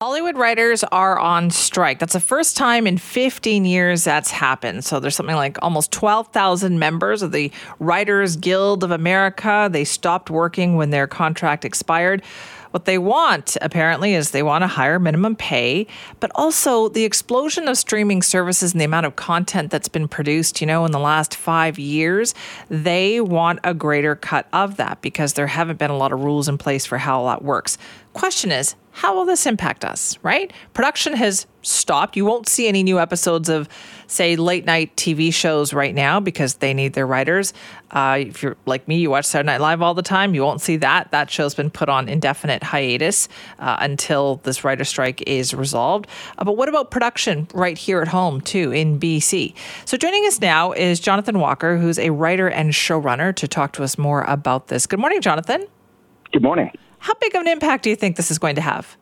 Hollywood writers are on strike. That's the first time in 15 years that's happened. So there's something like almost 12,000 members of the Writers Guild of America. They stopped working when their contract expired. What they want, apparently, is they want a higher minimum pay, but also the explosion of streaming services and the amount of content that's been produced, you know, in the last five years. They want a greater cut of that because there haven't been a lot of rules in place for how that works. Question is, how will this impact us, right? Production has stopped. You won't see any new episodes of, say, late night TV shows right now because they need their writers. Uh, if you're like me, you watch Saturday Night Live all the time, you won't see that. That show's been put on indefinite hiatus uh, until this writer strike is resolved. Uh, but what about production right here at home, too, in BC? So joining us now is Jonathan Walker, who's a writer and showrunner, to talk to us more about this. Good morning, Jonathan. Good morning. How big of an impact do you think this is going to have?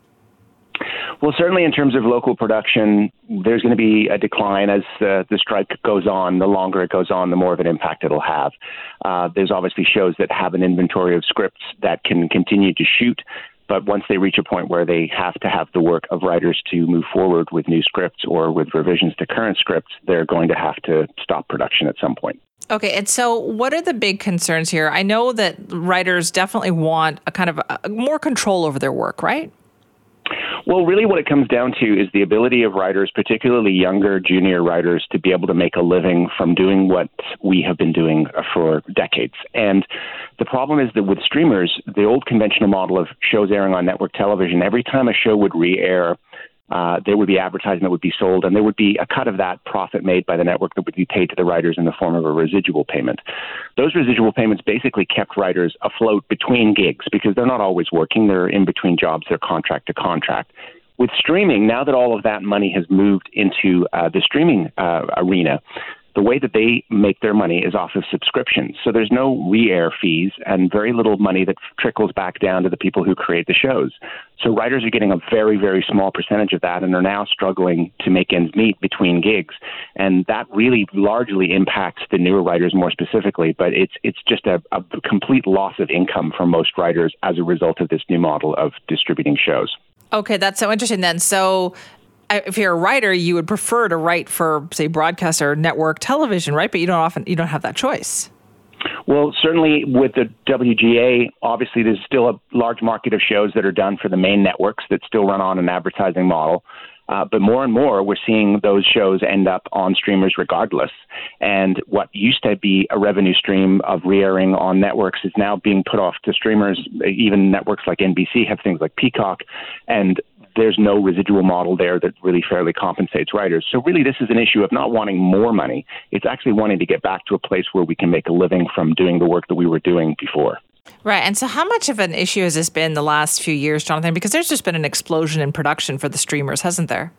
Well, certainly in terms of local production, there's going to be a decline as uh, the strike goes on. The longer it goes on, the more of an impact it'll have. Uh, there's obviously shows that have an inventory of scripts that can continue to shoot, but once they reach a point where they have to have the work of writers to move forward with new scripts or with revisions to current scripts, they're going to have to stop production at some point. Okay, and so what are the big concerns here? I know that writers definitely want a kind of a, more control over their work, right? Well, really, what it comes down to is the ability of writers, particularly younger junior writers, to be able to make a living from doing what we have been doing for decades. And the problem is that with streamers, the old conventional model of shows airing on network television, every time a show would re air, uh, there would be advertising that would be sold, and there would be a cut of that profit made by the network that would be paid to the writers in the form of a residual payment. Those residual payments basically kept writers afloat between gigs because they're not always working; they're in between jobs, they're contract to contract. With streaming, now that all of that money has moved into uh, the streaming uh, arena, the way that they make their money is off of subscriptions. So there's no re-air fees and very little money that trickles back down to the people who create the shows. So writers are getting a very, very small percentage of that and are now struggling to make ends meet between gigs. And that really largely impacts the newer writers more specifically, but it's it's just a, a complete loss of income for most writers as a result of this new model of distributing shows. Okay, that's so interesting then. So if you're a writer, you would prefer to write for, say, broadcast or network television, right? But you don't often you don't have that choice. Well, certainly with the WGA, obviously there's still a large market of shows that are done for the main networks that still run on an advertising model. Uh, but more and more, we're seeing those shows end up on streamers regardless. And what used to be a revenue stream of re airing on networks is now being put off to streamers. Even networks like NBC have things like Peacock. And there's no residual model there that really fairly compensates writers. So really, this is an issue of not wanting more money. It's actually wanting to get back to a place where we can make a living from doing the work that we were doing before. Right. And so, how much of an issue has this been the last few years, Jonathan? Because there's just been an explosion in production for the streamers, hasn't there?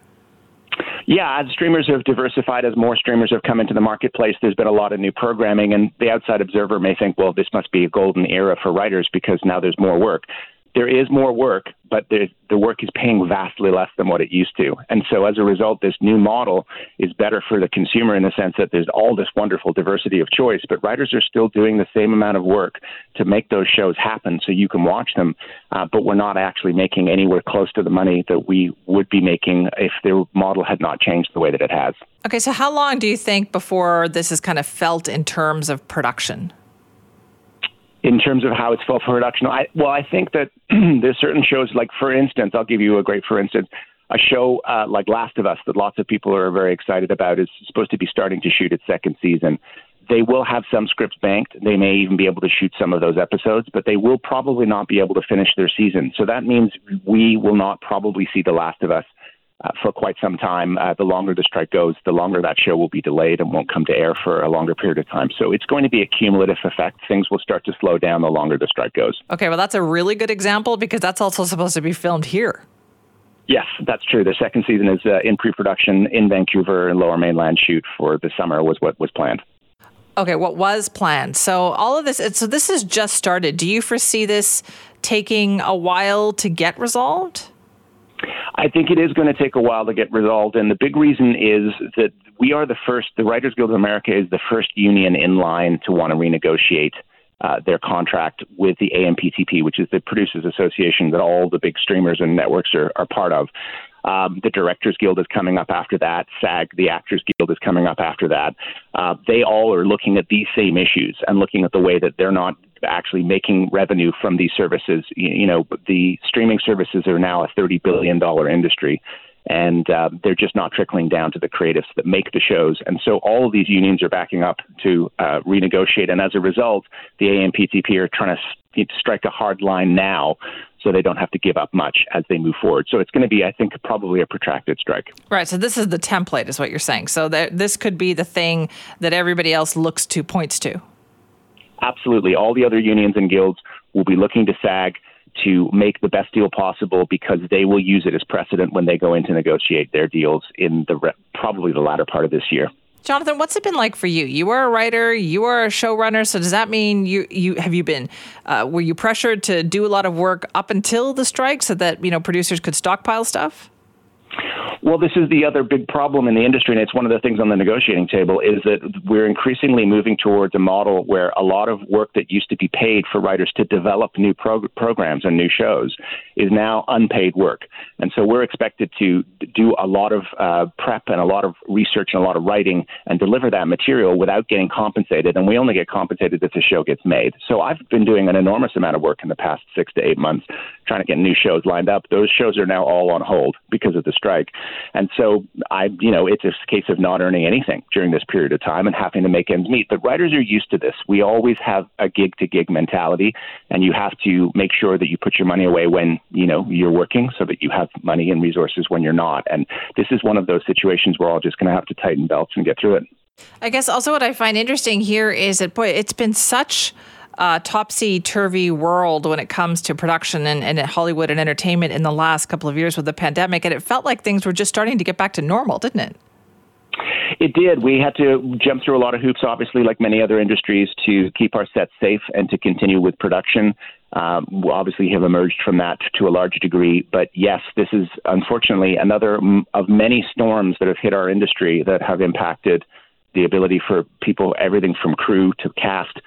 Yeah, as streamers have diversified, as more streamers have come into the marketplace, there's been a lot of new programming, and the outside observer may think, well, this must be a golden era for writers because now there's more work there is more work, but the, work is paying vastly less than what it used to. And so as a result, this new model is better for the consumer in the sense that there's all this wonderful diversity of choice, but writers are still doing the same amount of work to make those shows happen so you can watch them, uh, but we're not actually making anywhere close to the money that we would be making if the model had not changed the way that it has. Okay, so how long do you think before this is kind of felt in terms of production? In terms of how it's felt for production. I, well, I think that there's certain shows, like for instance, I'll give you a great for instance. A show uh, like Last of Us that lots of people are very excited about is supposed to be starting to shoot its second season. They will have some scripts banked. They may even be able to shoot some of those episodes, but they will probably not be able to finish their season. So that means we will not probably see The Last of Us uh, for quite some time. Uh, the longer the strike goes, the longer that show will be delayed and won't come to air for a longer period of time. So it's going to be a cumulative effect. Things will start to slow down the longer the strike goes. Okay, well, that's a really good example because that's also supposed to be filmed here. Yes, that's true. The second season is uh, in pre-production in Vancouver and Lower Mainland. Shoot for the summer was what was planned. Okay, what was planned? So all of this. So this has just started. Do you foresee this taking a while to get resolved? I think it is going to take a while to get resolved, and the big reason is that we are the first. The Writers Guild of America is the first union in line to want to renegotiate uh, their contract with the AMPTP, which is the Producers Association that all the big streamers and networks are, are part of. Um, the Directors Guild is coming up after that. SAG, the Actors Guild, is coming up after that. Uh, they all are looking at these same issues and looking at the way that they're not actually making revenue from these services. You, know, the streaming services are now a $30 billion industry and uh, they're just not trickling down to the creatives that make the shows. And so all of these unions are backing up to uh, renegotiate, and as a result, the AMPTP are trying to strike a hard line now so they don't have to give up much as they move forward. So it's going to be, I think, probably a protracted strike. Right. So this is the template, is what you're saying. So that this could be the thing that everybody else looks to, points to. Absolutely. All the other unions and guilds will be looking to SAG to make the best deal possible because they will use it as precedent when they go in to negotiate their deals in the re- probably the latter part of this year. Jonathan, what's it been like for you? You are a writer, you are a showrunner. So does that mean you you have you been uh, were you pressured to do a lot of work up until the strike so that you know producers could stockpile stuff? Well, this is the other big problem in the industry, and it's one of the things on the negotiating table is that we're increasingly moving towards a model where a lot of work that used to be paid for writers to develop new prog- programs and new shows is now unpaid work. And so we're expected to do a lot of uh, prep and a lot of research and a lot of writing and deliver that material without getting compensated. And we only get compensated if the show gets made. So I've been doing an enormous amount of work in the past six to eight months trying to get new shows lined up. Those shows are now all on hold because of the strike. And so I, you know, it's a case of not earning anything during this period of time and having to make ends meet. But writers are used to this. We always have a gig to gig mentality, and you have to make sure that you put your money away when, you know, you're working so that you have money and resources when you're not. And this is one of those situations we're all just going to have to tighten belts and get through it. I guess also what I find interesting here is that, boy, it's been such uh, topsy turvy world when it comes to production and, and Hollywood and entertainment in the last couple of years with the pandemic. And it felt like things were just starting to get back to normal, didn't it? It did. We had to jump through a lot of hoops, obviously, like many other industries, to keep our sets safe and to continue with production. Um, obviously have emerged from that to a large degree. But yes, this is unfortunately another of many storms that have hit our industry that have impacted the ability for people, everything from crew to cast,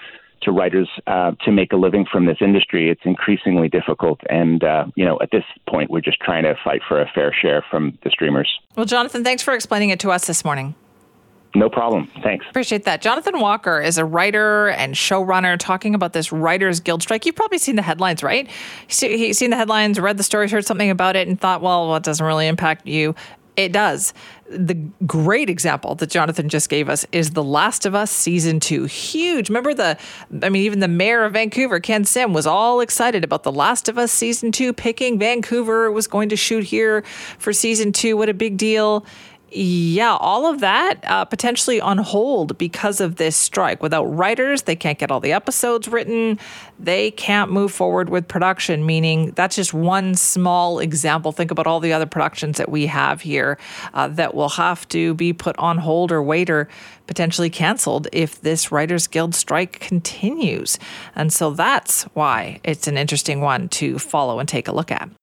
to writers uh, to make a living from this industry, it's increasingly difficult. And, uh, you know, at this point, we're just trying to fight for a fair share from the streamers. Well, Jonathan, thanks for explaining it to us this morning. No problem. Thanks. Appreciate that. Jonathan Walker is a writer and showrunner talking about this Writers Guild strike. You've probably seen the headlines, right? He's seen the headlines, read the stories, heard something about it, and thought, well, well, it doesn't really impact you. It does. The great example that Jonathan just gave us is The Last of Us season two. Huge. Remember the, I mean, even the mayor of Vancouver, Ken Sim, was all excited about The Last of Us season two, picking Vancouver was going to shoot here for season two. What a big deal. Yeah, all of that uh, potentially on hold because of this strike. Without writers, they can't get all the episodes written. They can't move forward with production, meaning that's just one small example. Think about all the other productions that we have here uh, that will have to be put on hold or wait or potentially canceled if this Writers Guild strike continues. And so that's why it's an interesting one to follow and take a look at.